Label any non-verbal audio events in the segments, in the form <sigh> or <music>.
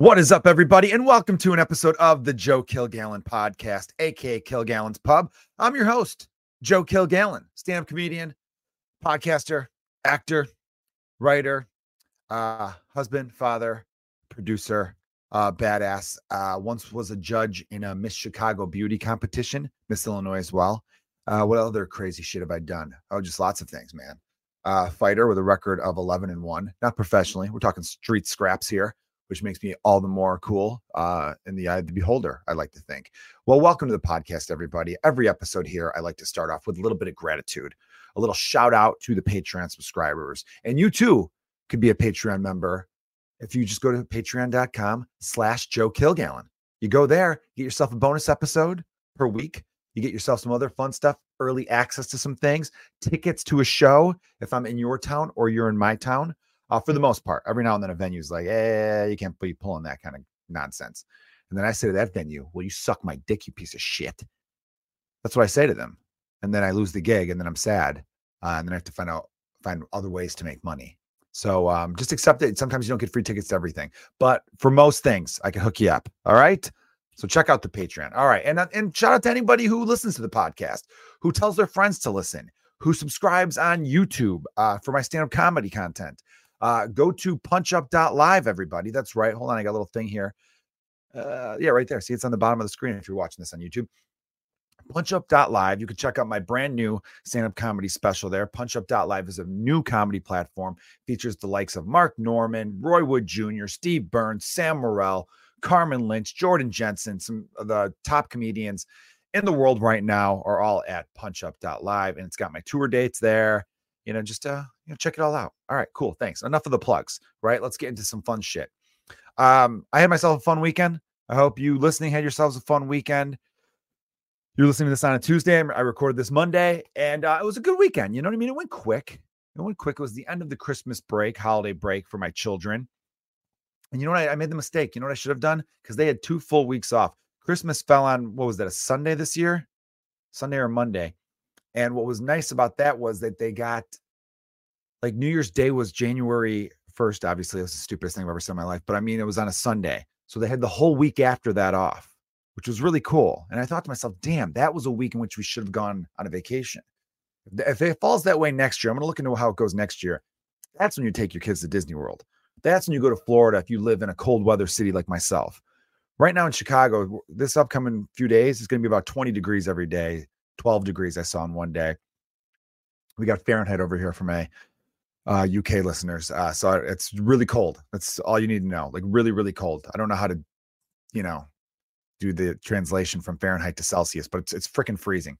What is up, everybody, and welcome to an episode of the Joe Kilgallon podcast, aka Kilgallon's Pub. I'm your host, Joe Kilgallon, stand-up comedian, podcaster, actor, writer, uh, husband, father, producer, uh, badass. Uh, once was a judge in a Miss Chicago beauty competition, Miss Illinois as well. Uh, what other crazy shit have I done? Oh, just lots of things, man. Uh, fighter with a record of 11 and 1, not professionally. We're talking street scraps here which makes me all the more cool uh, in the eye of the beholder, I like to think. Well, welcome to the podcast, everybody. Every episode here, I like to start off with a little bit of gratitude, a little shout out to the Patreon subscribers. And you too could be a Patreon member if you just go to patreon.com slash Joe Kilgallon. You go there, get yourself a bonus episode per week. You get yourself some other fun stuff, early access to some things, tickets to a show if I'm in your town or you're in my town uh, for the most part. Every now and then a venue's like, eh, you can't be pulling that kind of nonsense. And then I say to that venue, well, you suck my dick, you piece of shit. That's what I say to them. And then I lose the gig and then I'm sad. Uh, and then I have to find out, find other ways to make money. So um, just accept it. Sometimes you don't get free tickets to everything, but for most things, I can hook you up. All right. So check out the Patreon. All right. And, uh, and shout out to anybody who listens to the podcast, who tells their friends to listen, who subscribes on YouTube uh, for my stand up comedy content. Uh, go to punchup.live, everybody. That's right. Hold on. I got a little thing here. Uh, yeah, right there. See, it's on the bottom of the screen if you're watching this on YouTube. Punchup.live. You can check out my brand new stand up comedy special there. Punchup.live is a new comedy platform, features the likes of Mark Normand, Roy Wood Jr., Steve Burns, Sam Morril, Carmen Lynch, Jordan Jensen, some of the top comedians in the world right now are all at punchup.live. And it's got my tour dates there you know, just uh, you know, check it all out. All right, cool. Thanks. Enough of the plugs, right? Let's get into some fun shit. Um, I had myself a fun weekend. I hope you listening had yourselves a fun weekend. You're listening to this on a Tuesday. I recorded this Monday, and uh, it was a good weekend. You know what I mean? It went quick. It went quick. It was the end of the Christmas break, holiday break for my children. And you know what? I, I made the mistake. You know what I should have done? Because they had two full weeks off. Christmas fell on what was that? A Sunday this year? Sunday or Monday? And what was nice about that was that they got like New Year's Day was January 1st. Obviously, that's the stupidest thing I've ever seen in my life, but I mean, it was on a Sunday. So they had the whole week after that off, which was really cool. And I thought to myself, damn, that was a week in which we should have gone on a vacation. If it falls that way next year, I'm going to look into how it goes next year. That's when you take your kids to Disney World. That's when you go to Florida if you live in a cold weather city like myself. Right now in Chicago, this upcoming few days is going to be about 20 degrees every day, 12 degrees I saw in one day. We got Fahrenheit over here for my uh, UK listeners. Uh, so it's really cold. That's all you need to know. Like really, really cold. I don't know how to, you know, do the translation from Fahrenheit to Celsius, but it's it's freaking freezing.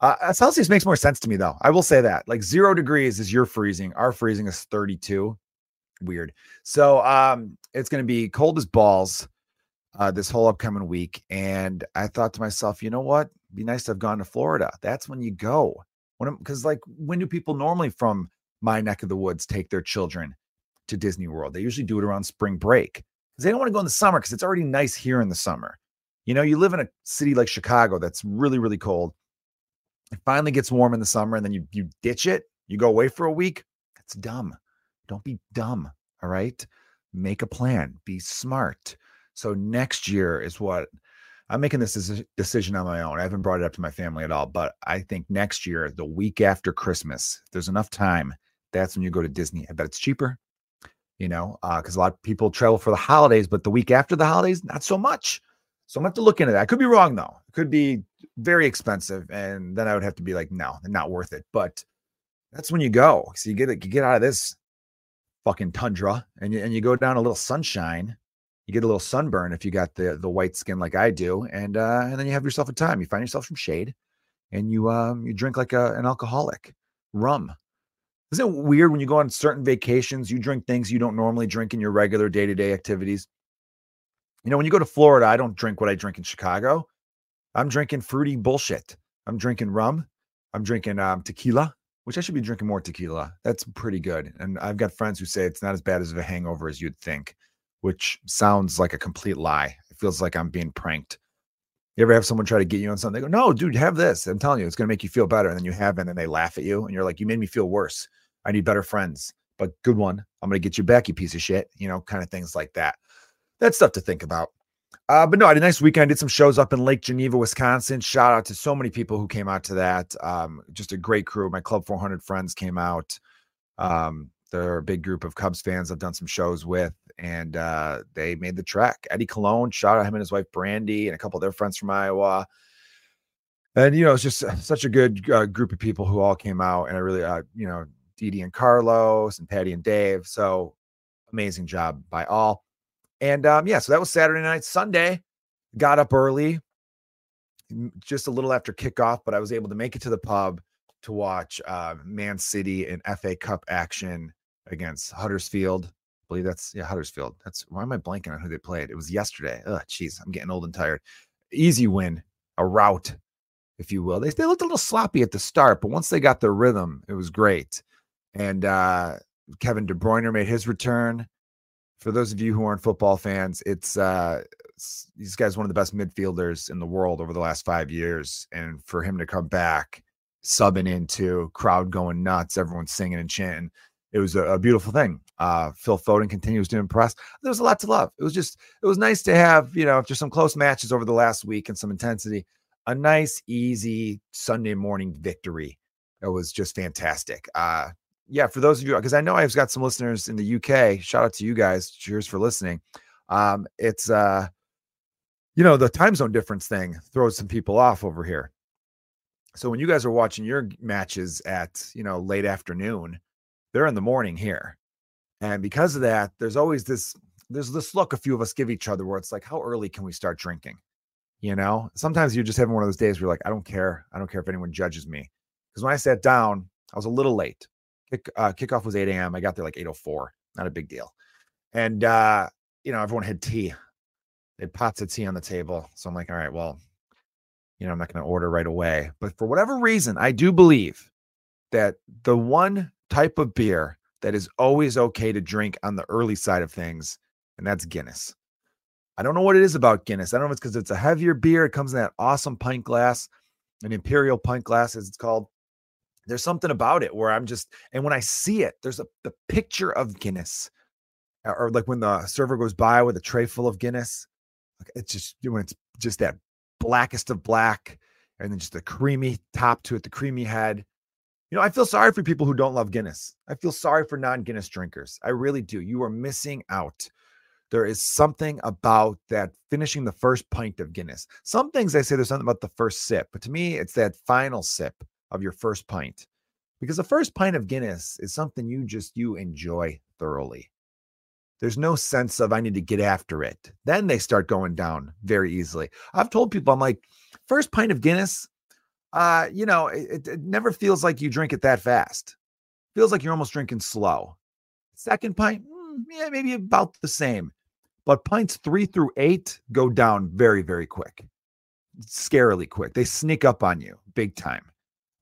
Uh, uh Celsius makes more sense to me though. I will say that. Like zero degrees is your freezing. Our freezing is 32. Weird. So um, it's going to be cold as balls uh, this whole upcoming week. And I thought to myself, you know what? be nice to have gone to Florida. That's when you go. Because like when do people normally from my neck of the woods take their children to Disney World? They usually do it around spring break because they don't want to go in the summer because it's already nice here in the summer. You know, you live in a city like Chicago that's really really cold. It finally gets warm in the summer, and then you you ditch it. You go away for a week. That's dumb. Don't be dumb. All right. Make a plan. Be smart. So next year is what I'm making this decision on my own. I haven't brought it up to my family at all, but I think next year, the week after Christmas, there's enough time, that's when you go to Disney. I bet it's cheaper, you know, because uh, a lot of people travel for the holidays, but the week after the holidays, not so much. So I'm gonna have to look into that. I could be wrong though. It could be very expensive, and then I would have to be like, no, not worth it. But that's when you go. So you get you get out of this fucking tundra, and you, and you go down a little sunshine you get a little sunburn if you got the the white skin like I do, and uh, and then you have yourself a time. You find yourself some shade, and you um you drink like a, an alcoholic, rum. Isn't it weird when you go on certain vacations, you drink things you don't normally drink in your regular day to day activities? You know, when you go to Florida, I don't drink what I drink in Chicago. I'm drinking fruity bullshit. I'm drinking rum. I'm drinking um, tequila, which I should be drinking more tequila. That's pretty good. And I've got friends who say it's not as bad as a hangover as you'd think which sounds like a complete lie. It feels like I'm being pranked. You ever have someone try to get you on something? They go, no, dude, have this. I'm telling you, it's going to make you feel better. And then you have it, and they laugh at you. And you're like, you made me feel worse. I need better friends, but good one. I'm going to get you back, you piece of shit, you know, kind of things like that. that's stuff to think about. Uh, but no, I had a nice weekend. I did some shows up in Lake Geneva, Wisconsin. Shout out to so many people who came out to that. Um, just a great crew. My Club 400 friends came out. Um, they're a big group of Cubs fans I've done some shows with, and uh, they made the trek. Eddie Cologne, shout out him and his wife Brandy, and a couple of their friends from Iowa. And you know, it's just such a good uh, group of people who all came out, and I really, uh, you know, Didi and Carlos and Patty and Dave. So amazing job by all. And um, yeah, so that was Saturday night. Sunday, got up early, just a little after kickoff, but I was able to make it to the pub to watch uh, Man City and FA Cup action against Huddersfield. I believe that's yeah, Huddersfield. That's why am I blanking on who they played? It was yesterday. Oh, jeez, I'm getting old and tired. Easy win, a rout, if you will. They they looked a little sloppy at the start, but once they got their rhythm, it was great. And uh, Kevin De Bruyne made his return. For those of you who aren't football fans, it's uh, these guys one of the best midfielders in the world over the last five years, and for him to come back, subbing into crowd going nuts, everyone singing and chanting it was a, a beautiful thing. Uh, Phil Foden continues to impress. There was a lot to love. It was just, it was nice to have, you know, after some close matches over the last week and some intensity, a nice, easy Sunday morning victory. It was just fantastic. Uh, yeah, for those of you, because I know I've got some listeners in the UK. Shout out to you guys. Cheers for listening. Um, it's uh, you know, the time zone difference thing throws some people off over here. So when you guys are watching your matches at you know late afternoon, they're in the morning here. And because of that, there's always this there's this look a few of us give each other where it's like, how early can we start drinking? You know, sometimes you're just having one of those days where you're like, I don't care. I don't care if anyone judges me. Because when I sat down, I was a little late. Kick, uh, kickoff was 8 a.m. I got there like 8.04. Not a big deal. And, uh, you know, everyone had tea. They had pots of tea on the table. So I'm like, all right, well, you know, I'm not going to order right away. But for whatever reason, I do believe that the one type of beer that is always okay to drink on the early side of things, and that's Guinness. I don't know what it is about Guinness. I don't know if it's because it's a heavier beer. It comes in that awesome pint glass, an imperial pint glass, as it's called. There's something about it where I'm just, and when I see it, there's a the picture of Guinness, or like when the server goes by with a tray full of Guinness. It's just when it's just that blackest of black, and then just the creamy top to it, the creamy head. You know, I feel sorry for people who don't love Guinness. I feel sorry for non Guinness drinkers. I really do. You are missing out. There is something about that finishing the first pint of Guinness. Some things I say there's something about the first sip, but to me, it's that final sip of your first pint. Because the first pint of Guinness is something you just you enjoy thoroughly. There's no sense of I need to get after it. Then they start going down very easily. I've told people, I'm like, first pint of Guinness, uh, you know, it, it never feels like you drink it that fast. Feels like you're almost drinking slow. Second pint, mm, yeah, maybe about the same. But pints three through eight go down very, very quick, scarily quick. They sneak up on you big time.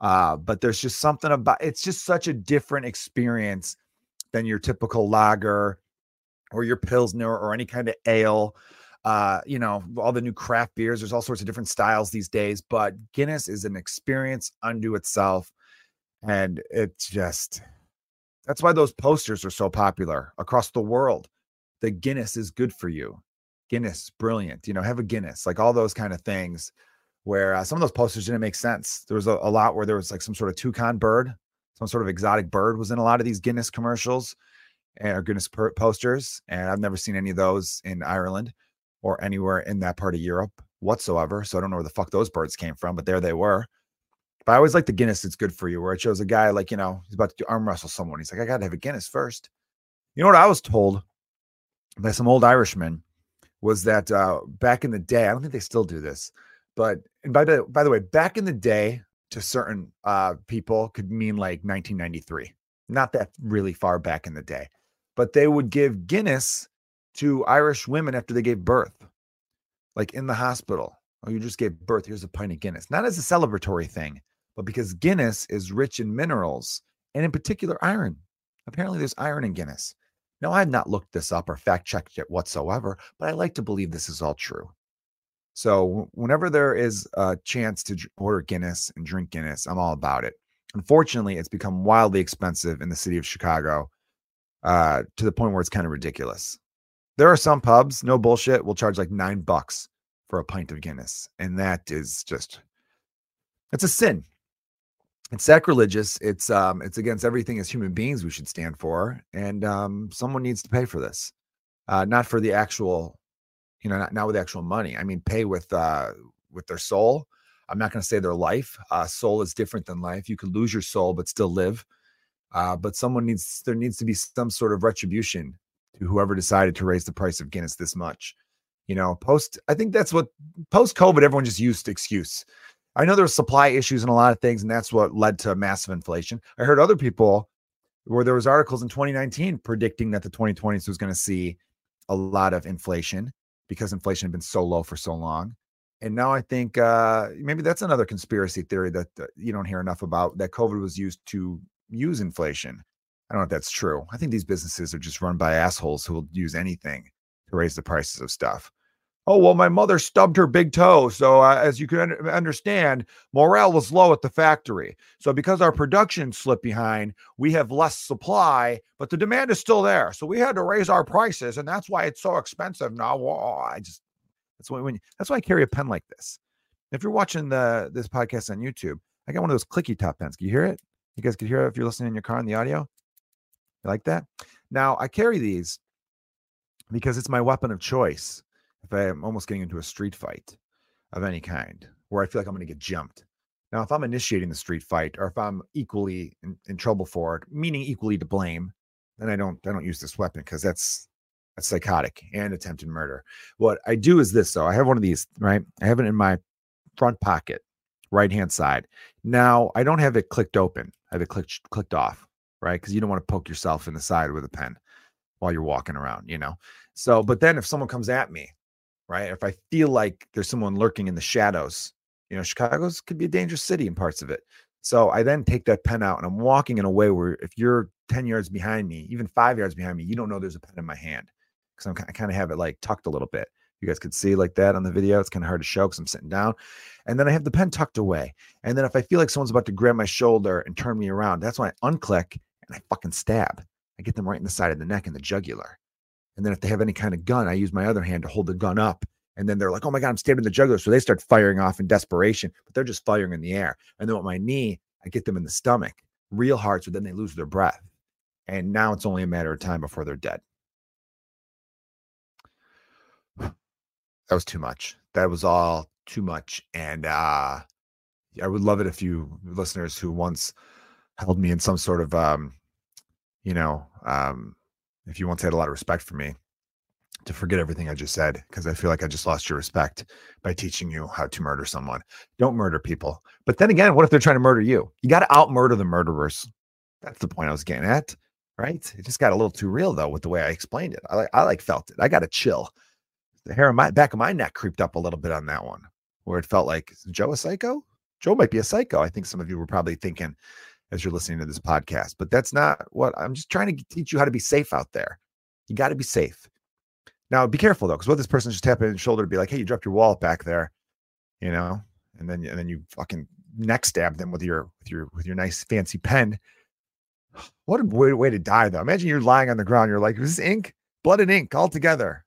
Uh, but there's just something about it's just such a different experience than your typical lager or your pilsner or any kind of ale uh, you know, all the new craft beers. There's all sorts of different styles these days, but Guinness is an experience unto itself. And it's just that's why those posters are so popular across the world. The Guinness is good for you. Guinness, brilliant. You know, have a Guinness, like all those kind of things. Where uh, some of those posters didn't make sense. There was a, a lot where there was like some sort of toucan bird, some sort of exotic bird was in a lot of these Guinness commercials and or Guinness per- posters. And I've never seen any of those in Ireland or anywhere in that part of Europe whatsoever. So I don't know where the fuck those birds came from, but there they were. But I always like the Guinness it's good for you, where it shows a guy like, you know, he's about to do arm wrestle someone. He's like, I gotta have a Guinness first. You know what I was told by some old Irishmen was that uh, back in the day, I don't think they still do this, but and by the by the way, back in the day, to certain uh, people could mean like 1993, not that really far back in the day, but they would give Guinness to Irish women after they gave birth, like in the hospital. Oh, you just gave birth. Here's a pint of Guinness. Not as a celebratory thing, but because Guinness is rich in minerals and in particular iron. Apparently, there's iron in Guinness. Now, I have not looked this up or fact checked it whatsoever, but I like to believe this is all true. So, whenever there is a chance to order Guinness and drink Guinness, I'm all about it. Unfortunately, it's become wildly expensive in the city of Chicago uh, to the point where it's kind of ridiculous there are some pubs, no bullshit, will charge like nine bucks for a pint of Guinness. And that is just it's a sin. It's sacrilegious. It's um it's against everything as human beings we should stand for. And um someone needs to pay for this. Uh not for the actual, you know, not, not with actual money. I mean pay with uh with their soul. I'm not going to say their life. Uh soul is different than life. You could lose your soul but still live. Uh, but someone needs there needs to be some sort of retribution whoever decided to raise the price of Guinness this much. You know, post I think that's what post COVID everyone just used excuse. I know there was supply issues and a lot of things, and that's what led to massive inflation. I heard other people where there was articles in 2019 predicting that the 2020s was going to see a lot of inflation because inflation had been so low for so long. And now I think uh, maybe that's another conspiracy theory that uh, you don't hear enough about that COVID was used to use inflation. I don't know if that's true. I think these businesses are just run by assholes who will use anything to raise the prices of stuff. Oh, well, my mother stubbed her big toe. So, uh, as you can understand, morale was low at the factory. So, because our production slipped behind, we have less supply, but the demand is still there. So, we had to raise our prices, and that's why it's so expensive now. I just, that's why, when, that's why I carry a pen like this. If you're watching the this podcast on YouTube, I got one of those clicky top pens. Can you hear it? You guys could hear it if you're listening in your car in the audio. You like that? Now I carry these because it's my weapon of choice. If I'm almost getting into a street fight of any kind where I feel like I'm going to get jumped. Now, if I'm initiating the street fight or if I'm equally in, in trouble for it, meaning equally to blame, then I don't I don't use this weapon because that's that's psychotic and attempted murder. What I do is this though. I have one of these, right? I have it in my front pocket, right hand side. Now I don't have it clicked open. I have it clicked clicked off right? Because you don't want to poke yourself in the side with a pen while you're walking around, you know? So, but then if someone comes at me, right? If I feel like there's someone lurking in the shadows, you know, Chicago's could be a dangerous city in parts of it. So I then take that pen out and I'm walking in a way where if you're 10 yards behind me, even five yards behind me, you don't know there's a pen in my hand because I kind of have it like tucked a little bit. You guys could see like that on the video. It's kind of hard to show because I'm sitting down. And then I have the pen tucked away. And then if I feel like someone's about to grab my shoulder and turn me around, that's when I unclick and I fucking stab. I get them right in the side of the neck and the jugular. And then if they have any kind of gun, I use my other hand to hold the gun up. And then they're like, oh my God, I'm stabbing the jugular. So they start firing off in desperation, but they're just firing in the air. And then with my knee, I get them in the stomach real hard. So then they lose their breath. And now it's only a matter of time before they're dead. That was too much. That was all too much. And uh I would love it if you listeners who once held me in some sort of um you know, um, if you once had a lot of respect for me, to forget everything I just said, because I feel like I just lost your respect by teaching you how to murder someone. Don't murder people. But then again, what if they're trying to murder you? You got to out murder the murderers. That's the point I was getting at, right? It just got a little too real though with the way I explained it. I like I like felt it. I got a chill. The hair on my back of my neck creeped up a little bit on that one, where it felt like Joe a psycho. Joe might be a psycho. I think some of you were probably thinking as you're listening to this podcast. But that's not what I'm just trying to teach you how to be safe out there. You got to be safe. Now, be careful though, because what this person just tapping his shoulder to be like, "Hey, you dropped your wallet back there," you know, and then and then you fucking neck stab them with your with your with your nice fancy pen. <sighs> What a way, way to die though. Imagine you're lying on the ground. You're like, "Is this ink? Blood and ink all together."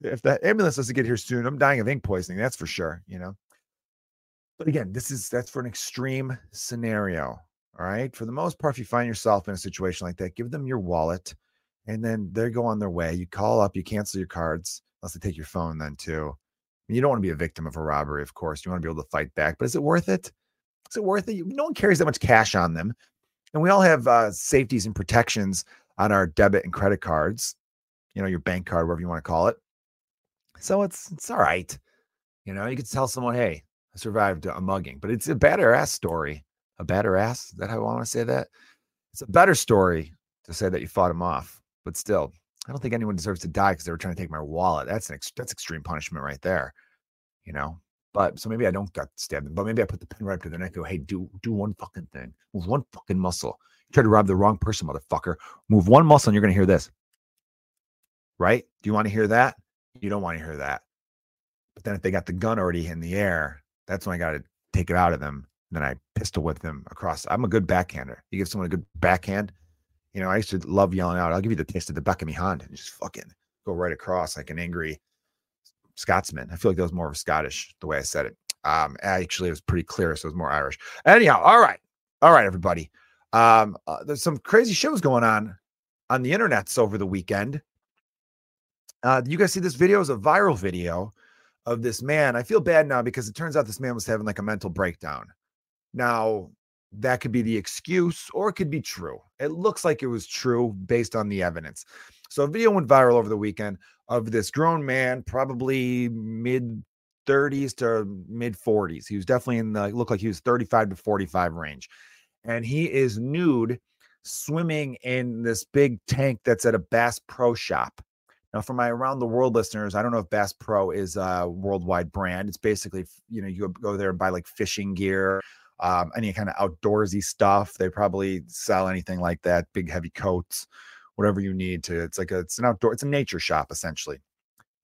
If the ambulance doesn't get here soon, I'm dying of ink poisoning. That's for sure. You know. But again, this is that's for an extreme scenario. All right. For the most part, if you find yourself in a situation like that, give them your wallet and then they go on their way. You call up, you cancel your cards, unless they take your phone then too. You don't want to be a victim of a robbery, of course. You want to be able to fight back, but is it worth it? Is it worth it? No one carries that much cash on them. And we all have uh, safeties and protections on our debit and credit cards, you know, your bank card, whatever you want to call it. So it's it's all right. You know, you could tell someone, hey, I survived a mugging, but it's a badass story a better ass. Is that how I want to say that? It's a better story to say that you fought him off, but still, I don't think anyone deserves to die because they were trying to take my wallet. That's an ex- that's extreme punishment right there, you know. But so maybe I don't got stabbed, but maybe I put the pen right up to their neck. Go, hey, do do one fucking thing, move one fucking muscle. You try to rob the wrong person, motherfucker. Move one muscle, and you're gonna hear this. Right? Do you want to hear that? You don't want to hear that. But then if they got the gun already in the air, that's when I got to take it out of them then I pistol whip them across. I'm a good backhander. You give someone a good backhand. You know, I used to love yelling out, I'll give you the taste of the back of me hand and just fucking go right across like an angry Scotsman. I feel like that was more of a Scottish the way I said it. Um, actually, it was pretty clear, so it was more Irish. Anyhow, all right, all right, everybody. Um, uh, there's some crazy shows going on on the internets over the weekend. Uh, you guys see this video? Is a viral video of this man. I feel bad now because it turns out this man was having like a mental breakdown. Now, that could be the excuse or it could be true. It looks like it was true based on the evidence. So, a video went viral over the weekend of this grown man, probably mid 30s to mid 40s. He was definitely in the looked like he was 35 to 45 range. And he is nude swimming in this big tank that's at a Bass Pro shop. Now, for my around the world listeners, I don't know if Bass Pro is a worldwide brand. It's basically, you know, you go there and buy like fishing gear, um, any kind of outdoorsy stuff. They probably sell anything like that, big heavy coats, whatever you need to. It's like a, it's an outdoor, it's a nature shop essentially,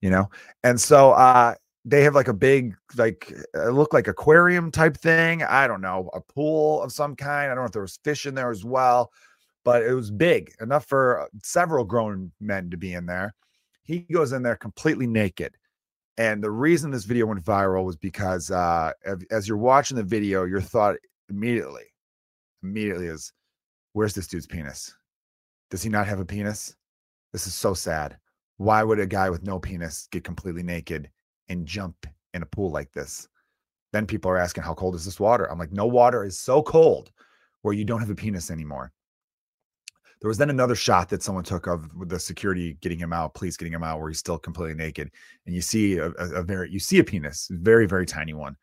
you know. And so uh, they have like a big, like it looked like aquarium type thing. I don't know, a pool of some kind. I don't know if there was fish in there as well, but it was big enough for several grown men to be in there. He goes in there completely naked. And the reason this video went viral was because uh, as you're watching the video, your thought immediately, immediately is, where's this dude's penis? Does he not have a penis? This is so sad. Why would a guy with no penis get completely naked and jump in a pool like this? Then people are asking, how cold is this water? I'm like, no water is so cold where you don't have a penis anymore. There was then another shot that someone took of the security getting him out, police getting him out, where he's still completely naked, and you see a, a, a very you see a penis, very very tiny one.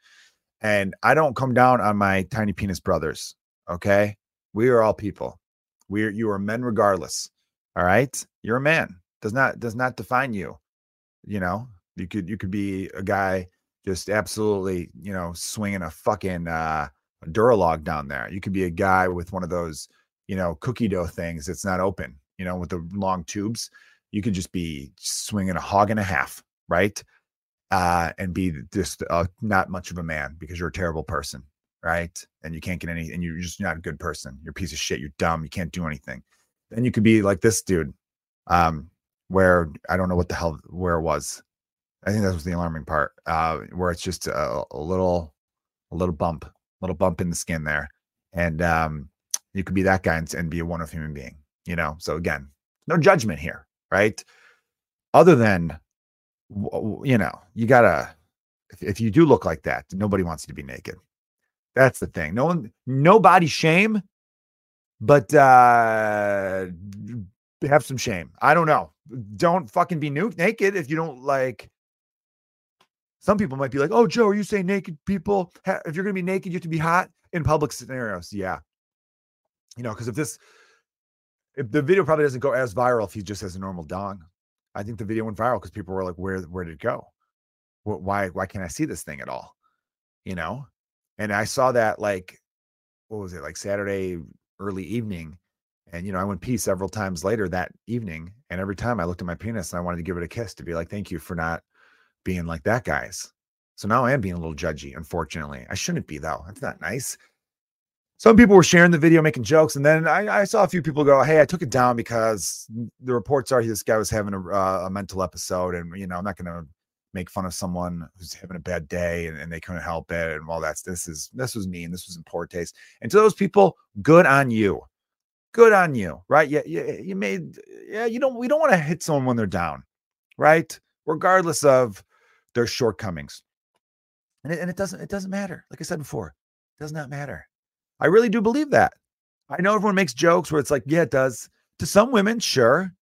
And I don't come down on my tiny penis brothers. Okay, we are all people. We are you are men regardless. All right, you're a man. Does not does not define you. You know, you could you could be a guy just absolutely you know swinging a fucking uh, Duralog down there. You could be a guy with one of those you know, cookie dough things it's not open, you know, with the long tubes. You could just be swinging a hog and a half, right? Uh, and be just uh, not much of a man because you're a terrible person, right? And you can't get any, and you're just not a good person. You're a piece of shit. You're dumb. You can't do anything. Then you could be like this dude, um, where I don't know what the hell where it was. I think that was the alarming part, uh, where it's just a, a little, a little bump, little bump in the skin there, and um, you could be that guy and, and be a wonderful human being, you know? So again, no judgment here, right? Other than, you know, you gotta, if, if you do look like that, nobody wants you to be naked. That's the thing. No one, no body shame, but uh have some shame. I don't know. Don't fucking be nude naked if you don't like. Some people might be like, "Oh, Joe, are you saying naked people? Ha- if you're gonna be naked, you have to be hot in public scenarios." Yeah, you know, because if this, if the video probably doesn't go as viral if he just has a normal dong, I think the video went viral because people were like, "Where, where did it go? Why, why can't I see this thing at all?" You know, and I saw that like, what was it like Saturday early evening, and you know, I went pee several times later that evening, and every time I looked at my penis and I wanted to give it a kiss to be like, "Thank you for not being like that, guys." So now I am being a little judgy, unfortunately. I shouldn't be though. That's not nice some people were sharing the video, making jokes, and then I, I, saw a few people go, "Hey, I took it down because the reports are this guy was having a, uh, a mental episode, and you know, I'm not going to make fun of someone who's having a bad day and, and they couldn't help it, and all that's this is this was mean, this was in poor taste." And to those people, good on you, good on you, right? Yeah, you, you made, yeah, you don't, we don't want to hit someone when they're down, right? Regardless of their shortcomings, and it, and it doesn't, it doesn't matter. Like I said before, it does not matter I really do believe that. I know everyone makes jokes where it's like, yeah, it does. To some women, sure.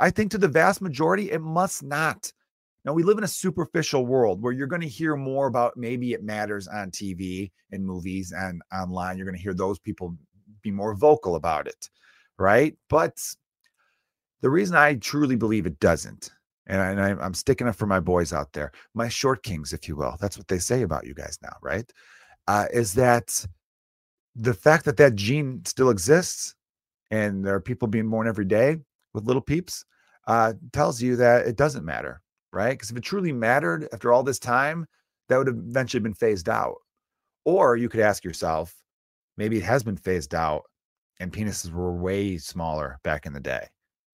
I think to the vast majority, it must not. Now, we live in a superficial world where you're going to hear more about maybe it matters on TV and movies and online. You're going to hear those people be more vocal about it, right? But the reason I truly believe it doesn't, and, I, am sticking up for my boys out there, my short kings, if you will, that's what they say about you guys now, right? Uh, is that the fact that that gene still exists and there are people being born every day with little peeps uh, tells you that it doesn't matter, right? Because if it truly mattered after all this time, that would have eventually been phased out. Or you could ask yourself, maybe it has been phased out and penises were way smaller back in the day.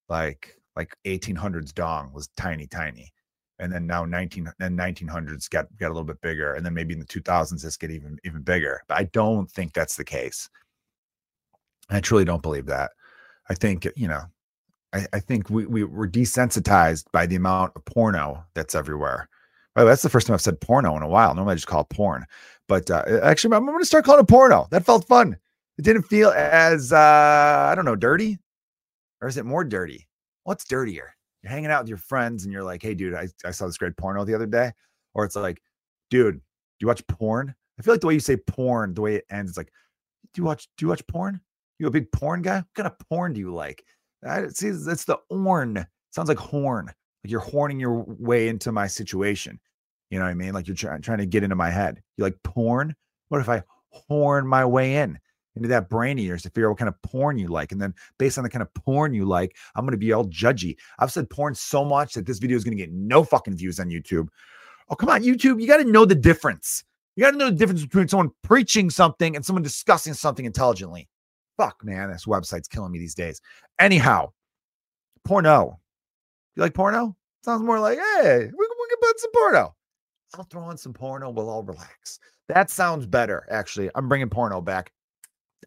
Like like 1800s dong was tiny, tiny. And then now 19 then 1900s got got a little bit bigger, and then maybe in the 2000s this get even even bigger. But I don't think that's the case. I truly don't believe that. I think you know, I, I think we, we we're desensitized by the amount of porno that's everywhere. By the way, that's the first time I've said porno in a while. Normally I just call it porn, but uh, actually I'm going to start calling it porno. That felt fun. It didn't feel as uh, I don't know dirty, or is it more dirty? What's dirtier? You're hanging out with your friends and you're like, hey, dude, I, I saw this great porno the other day. Or it's like, dude, do you watch porn? I feel like the way you say porn, the way it ends, it's like, do you watch do you watch porn? You a big porn guy? What kind of porn do you like? I see it's the horn. sounds like horn. Like you're horning your way into my situation. You know what I mean? Like you're try- trying to get into my head. You like porn? What if I horn my way in? Into that brain of yours to figure out what kind of porn you like. And then based on the kind of porn you like, I'm going to be all judgy. I've said porn so much that this video is going to get no fucking views on YouTube. Oh, come on, YouTube. You got to know the difference. You got to know the difference between someone preaching something and someone discussing something intelligently. Fuck, man. This website's killing me these days. Anyhow, porno. You like porno? Sounds more like, hey, we, we can put some porno. I'll throw on some porno. We'll all relax. That sounds better, actually. I'm bringing porno back.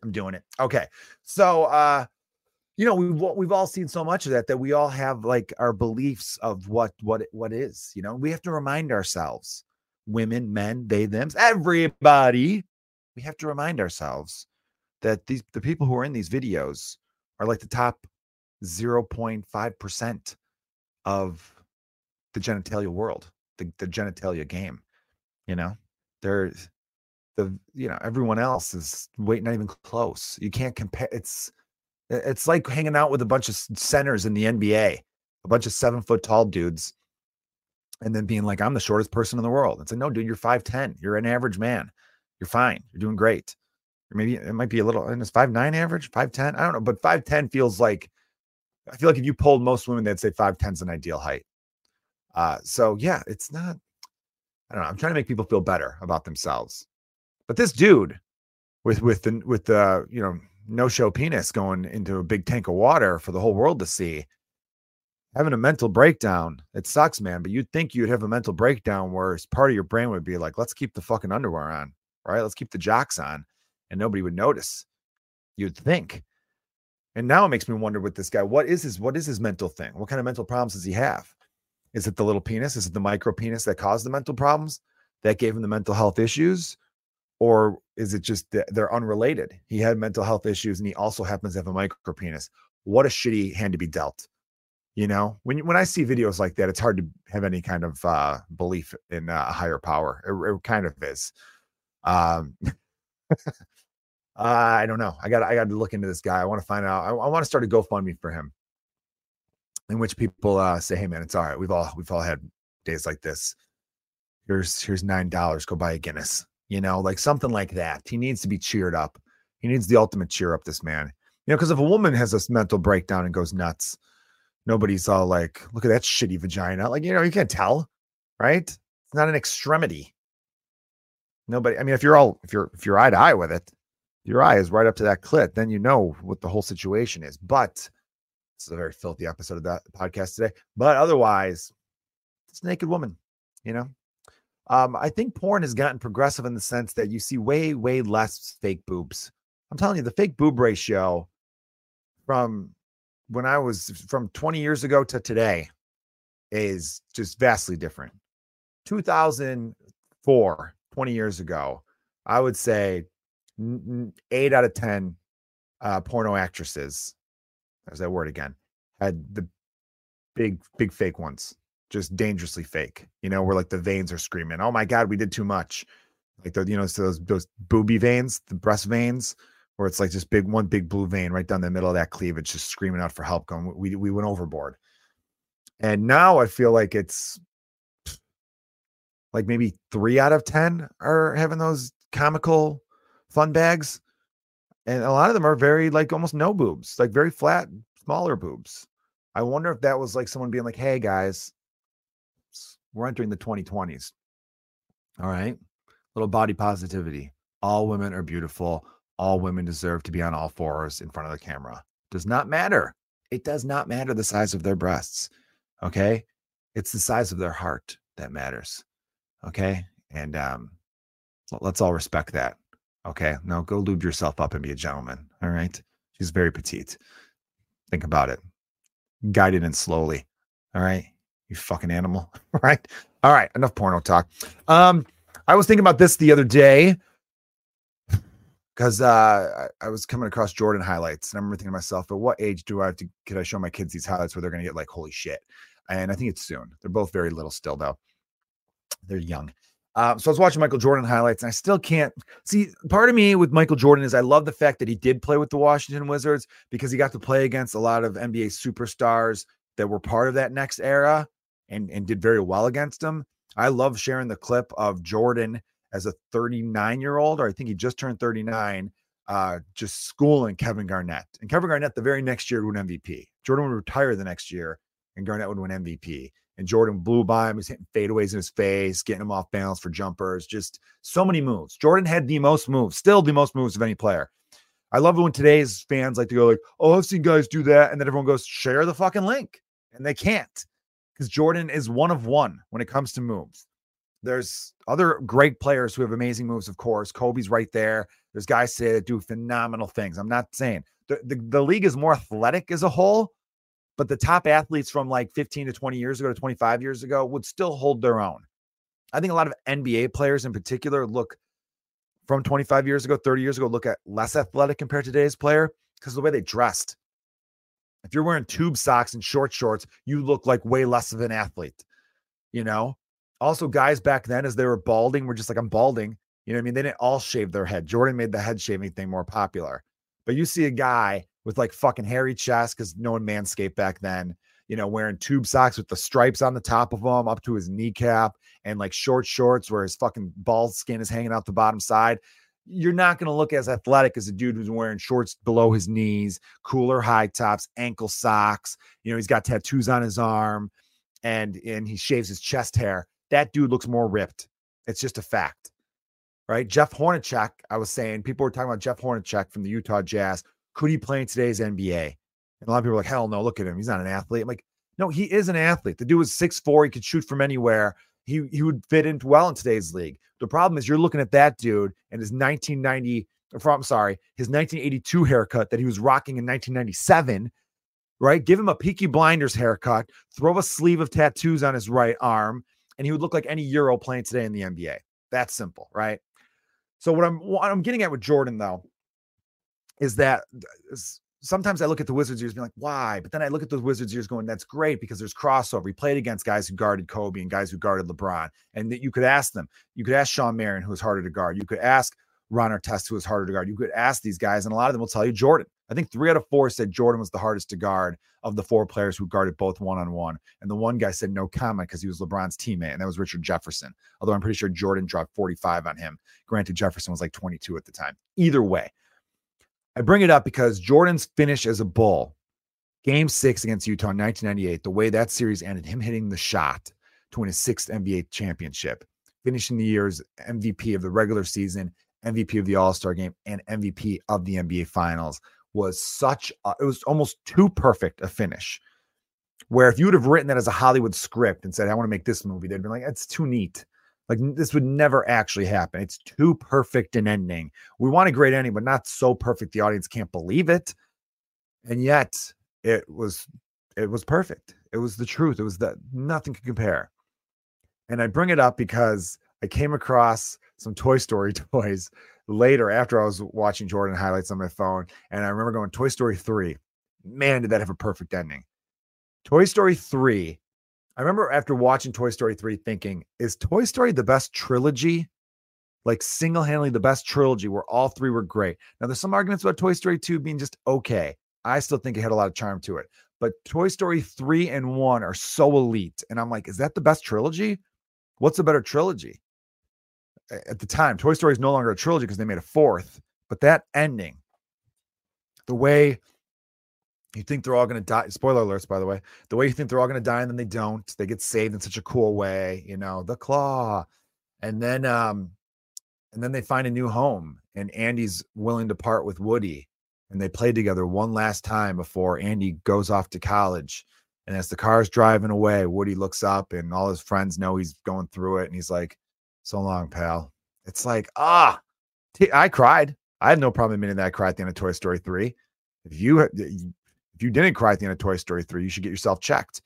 I'm doing it. Okay. So, uh, you know, we've we've all seen so much of that that we all have like our beliefs of what what what is. You know, we have to remind ourselves, women, men, they, them, everybody. We have to remind ourselves that these the people who are in these videos are like the top 0.5 percent of the genitalia world, the, the genitalia game. You know, there's the you know everyone else is wait not even close. You can't compare it's it's like hanging out with a bunch of centers in the nba a bunch of seven foot tall dudes and then being like i'm the shortest person in the world. It's like no dude you're 510 you're an average man. You're fine. You're doing great. Or maybe it might be a little and it's 5'9 average? 5'10 i don't know but 5'10 feels like i feel like if you polled most women they'd say 5'10 is an ideal height. Uh so yeah it's not i don't know i'm trying to make people feel better about themselves but this dude with with the with the you know no show penis going into a big tank of water for the whole world to see, having a mental breakdown. It sucks, man. But you'd think you'd have a mental breakdown where part of your brain would be like, let's keep the fucking underwear on, right? Let's keep the jocks on, and nobody would notice. You'd think. And now it makes me wonder with this guy, what is his what is his mental thing? What kind of mental problems does he have? Is it the little penis? Is it the micro penis that caused the mental problems that gave him the mental health issues? Or is it just that they're unrelated? He had mental health issues and he also happens to have a micro penis. What a shitty hand to be dealt. You know, when when I see videos like that, it's hard to have any kind of uh, belief in uh, a higher power. It, it, kind of is. Um, <laughs> I don't know. I got I got to look into this guy. I want to find out. I, I want to start a GoFundMe for him, in which people uh, say, "Hey, man, it's all right. We've all we've all had days like this. Here's here's nine dollars. Go buy a Guinness." You know, like something like that. He needs to be cheered up. He needs the ultimate cheer up, this man. You know, because if a woman has this mental breakdown and goes nuts, nobody's all like, look at that shitty vagina. Like, you know, you can't tell, right? It's not an extremity. Nobody, I mean, if you're all, if you're, if you're eye to eye with it, your eye is right up to that clit, then you know what the whole situation is. But this is a very filthy episode of that podcast today. But otherwise, it's naked woman, you know, um, I think porn has gotten progressive in the sense that you see way, way less fake boobs. I'm telling you, the fake boob ratio from when I was from 20 years ago to today is just vastly different. 2004, 20 years ago, I would say eight out of 10 uh, porno actresses, there's that word again, had the big, big fake ones just dangerously fake. You know, where like the veins are screaming, "Oh my god, we did too much." Like the you know so those those booby veins, the breast veins, where it's like just big one big blue vein right down the middle of that cleavage, just screaming out for help. Going, we we went overboard. And now I feel like it's like maybe three out of ten are having those comical fun bags, and a lot of them are very like almost no boobs, like very flat, smaller boobs. I wonder if that was like someone being like, "Hey guys, we're entering the 2020s. All right. Little body positivity. All women are beautiful. All women deserve to be on all fours in front of the camera. Does not matter It does not matter the size of their breasts. Okay. It's the size of their heart that matters. Okay. And um, let's all respect that. Okay. Now go lube yourself up and be a gentleman. All right. She's very petite. Think about it. Guided and slowly. All right. You fucking animal. <laughs> right. All right. Enough porno talk. Um, I was thinking about this the other day because uh, I, was coming across Jordan highlights, and I remember thinking to myself, at what age do I have to could I show my kids these highlights where they're going to get like holy shit? And I think it's soon. They're both very little still, though. They're young. Uh, so I was watching Michael Jordan highlights, and I still can't see. Part of me with Michael Jordan is I love the fact that he did play with the Washington Wizards because he got to play against a lot of NBA superstars that were part of that next era and and did very well against him. I love sharing the clip of Jordan as a 39 year old, or I think he just turned 39, uh, just schooling Kevin Garnett. And Kevin Garnett the very next year would win MVP. Jordan would retire the next year, and Garnett would win MVP. And Jordan blew by him. was hitting fadeaways in his face, getting him off balance for jumpers. Just so many moves. Jordan had the most moves, still the most moves of any player. I love when today's fans like to go like, "Oh, I've seen guys do that," and then everyone goes, "Share the fucking link," and they can't because Jordan is one of one when it comes to moves. There's other great players who have amazing moves, of course. Kobe's right there. There's guys that do phenomenal things. I'm not saying the, the, the league is more athletic as a whole, but the top athletes from like 15 to 20 years ago to 25 years ago would still hold their own. I think a lot of NBA players in particular look from 25 years ago, 30 years ago, look at less athletic compared to today's player because of the way they dressed. If you're wearing tube socks and short shorts, you look like way less of an athlete. You know, also guys back then, as they were balding, were just like, I'm balding. You know what I mean? They didn't all shave their head. Jordan made the head shaving thing more popular. But you see a guy with like fucking hairy chest because no one manscaped back then, you know, wearing tube socks with the stripes on the top of them up to his kneecap and like short shorts where his fucking bald skin is hanging out the bottom side you're not going to look as athletic as a dude who's wearing shorts below his knees, cooler high tops, ankle socks. You know, he's got tattoos on his arm and and he shaves his chest hair. That dude looks more ripped. It's just a fact. Right? Jeff Hornacek, I was saying, people were talking about Jeff Hornacek from the Utah Jazz. Could he play in today's NBA? And a lot of people are like, hell no, look at him. He's not an athlete. I'm like, no, he is an athlete. The dude was six four. He could shoot from anywhere he he would fit in well in today's league. The problem is you're looking at that dude and his 1990 from I'm sorry, his 1982 haircut that he was rocking in 1997, right? Give him a Peaky Blinders haircut, throw a sleeve of tattoos on his right arm, and he would look like any Euro playing today in the NBA. That's simple, right? So what I'm what I'm getting at with Jordan though is that sometimes I look at the Wizards years being like, why? But then I look at those Wizards years going, that's great because there's crossover. He played against guys who guarded Kobe and guys who guarded LeBron. And that you could ask them. You could ask Shawn Marion, who was harder to guard. You could ask Ron Artest, who was harder to guard. You could ask these guys, and a lot of them will tell you Jordan. I think three out of four said Jordan was the hardest to guard of the four players who guarded both one on one. And the one guy said no comment because he was LeBron's teammate, and that was Richard Jefferson. Although I'm pretty sure Jordan dropped 45 on him. Granted, Jefferson was like 22 at the time. Either way, I bring it up because Jordan's finish as a bull, game six against Utah in 1998, the way that series ended, him hitting the shot to win his sixth NBA championship, finishing the year's MVP of the regular season, MVP of the All Star game, and MVP of the NBA Finals was such, a, it was almost too perfect a finish. Where if you would have written that as a Hollywood script and said, I want to make this movie, they'd been like, it's too neat. Like this would never actually happen. It's too perfect an ending. We want a great ending, but not so perfect the audience can't believe it. And yet it was it was perfect. It was the truth. It was that nothing could compare. And I bring it up because I came across some Toy Story <laughs> toys later after I was watching Jordan highlights on my phone. And I remember going, Toy Story 3. Man, did that have a perfect ending. Toy Story 3 I remember after watching Toy Story 3 thinking, is Toy Story the best trilogy? Like single handedly the best trilogy where all three were great. Now, there's some arguments about Toy Story 2 being just okay. I still think it had a lot of charm to it. But Toy Story 3 and 1 are so elite. And I'm like, is that the best trilogy? What's a better trilogy? At the time, Toy Story is no longer a trilogy because they made a fourth. But that ending, the way you think they're all going to die. Spoiler alerts, by the way. The way you think they're all going to die and then they don't. They get saved in such a cool way, you know, the claw. And then um and then they find a new home and Andy's willing to part with Woody. and they play together one last time before Andy goes off to college. And as the car's driving away, Woody looks up and all his friends know he's going through it. And he's like, So long, pal. It's like, ah, I cried. I had no problem admitting that I cried at the end of Toy Story 3. If you you didn't cry at the end of Toy Story 3, you should get yourself checked.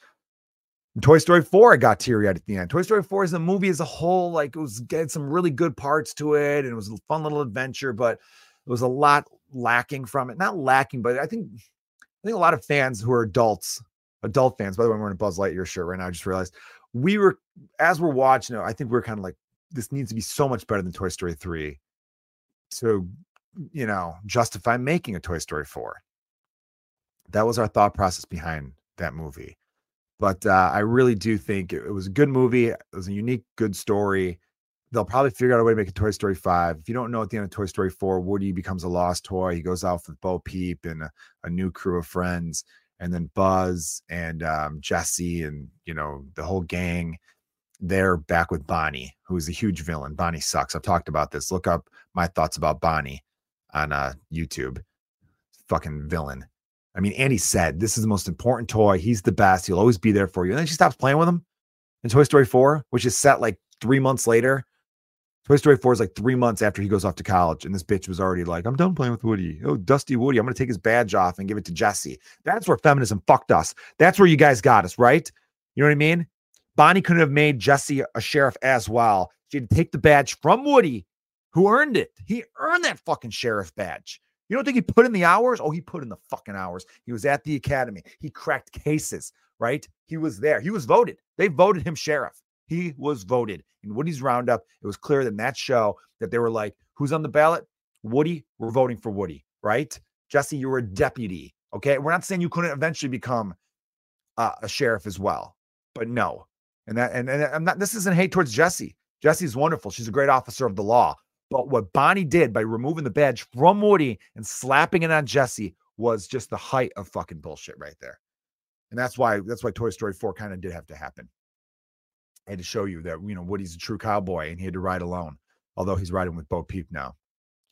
In Toy Story 4, I got teary eyed at the end. Toy Story 4 is a movie as a whole, like it was getting some really good parts to it, and it was a fun little adventure, but it was a lot lacking from it. Not lacking, but I think I think a lot of fans who are adults, adult fans, by the way, I'm wearing a Buzz Lightyear shirt right now. I just realized we were as we're watching it, I think we we're kind of like, this needs to be so much better than Toy Story 3 to you know justify making a Toy Story 4. That was our thought process behind that movie. But uh, I really do think it, it was a good movie. It was a unique, good story. They'll probably figure out a way to make a Toy Story 5. If you don't know at the end of Toy Story 4, Woody becomes a lost toy. He goes off with Bo Peep and a, a new crew of friends. And then Buzz and um, Jesse and, you know, the whole gang, they're back with Bonnie, who's a huge villain. Bonnie sucks. I've talked about this. Look up my thoughts about Bonnie on uh, YouTube. Fucking villain. I mean, Andy said this is the most important toy. He's the best. He'll always be there for you. And then she stops playing with him in Toy Story 4, which is set like three months later. Toy Story 4 is like three months after he goes off to college, and this bitch was already like, I'm done playing with Woody. Oh, Dusty Woody. I'm going to take his badge off and give it to Jesse. That's where feminism fucked us. That's where you guys got us, right? You know what I mean? Bonnie couldn't have made Jesse a sheriff as well. She had to take the badge from Woody, who earned it. He earned that fucking sheriff badge. You don't think he put in the hours? Oh, he put in the fucking hours. He was at the academy. He cracked cases, right? He was there. He was voted. They voted him sheriff. He was voted in Woody's roundup. It was clear in that show that they were like, who's on the ballot? Woody. We're voting for Woody, right? Jesse, you were a deputy. Okay. We're not saying you couldn't eventually become uh, a sheriff as well, but no. And that, and, and I'm not, this isn't hate towards Jesse. Jesse's wonderful. She's a great officer of the law. But what Bonnie did by removing the badge from Woody and slapping it on Jesse was just the height of fucking bullshit right there. And that's why that's why Toy Story 4 kind of did have to happen. I had to show you that you know Woody's a true cowboy and he had to ride alone. Although he's riding with Bo Peep now.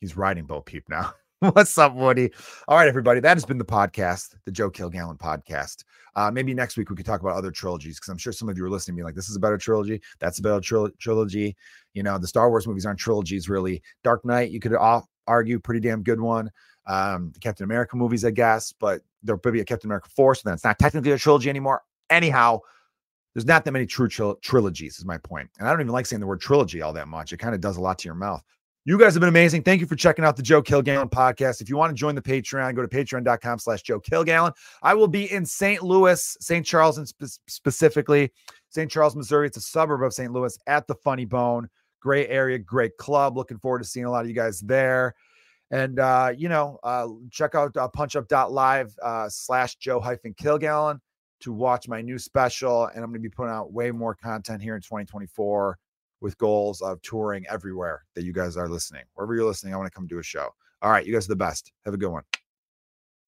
He's riding Bo Peep now. <laughs> <laughs> What's up, Woody? All right, everybody. That has been the podcast, the Joe Kilgallon podcast. Uh, maybe next week we could talk about other trilogies because I'm sure some of you are listening to me like, this is a better trilogy. That's a better tril- trilogy. You know, the Star Wars movies aren't trilogies, really. Dark Knight, you could argue, pretty damn good one. Um, the Captain America movies, I guess, but there'll be a Captain America 4, so then it's not technically a trilogy anymore. Anyhow, there's not that many true tril- trilogies, is my point. And I don't even like saying the word trilogy all that much. It kind of does a lot to your mouth. You guys have been amazing. Thank you for checking out the Joe Kilgallon podcast. If you want to join the Patreon, go to patreon.com slash Joe Kilgallon. I will be in St. Louis, St. Charles, and spe- specifically St. Charles, Missouri. It's a suburb of St. Louis at the Funny Bone. Great area, great club. Looking forward to seeing a lot of you guys there. And, uh, you know, uh, check out uh, punchup.live uh, slash Joe hyphen Kilgallon to watch my new special. And I'm going to be putting out way more content here in 2024 with goals of touring everywhere that you guys are listening. Wherever you're listening, I want to come do a show. All right, you guys are the best. Have a good one.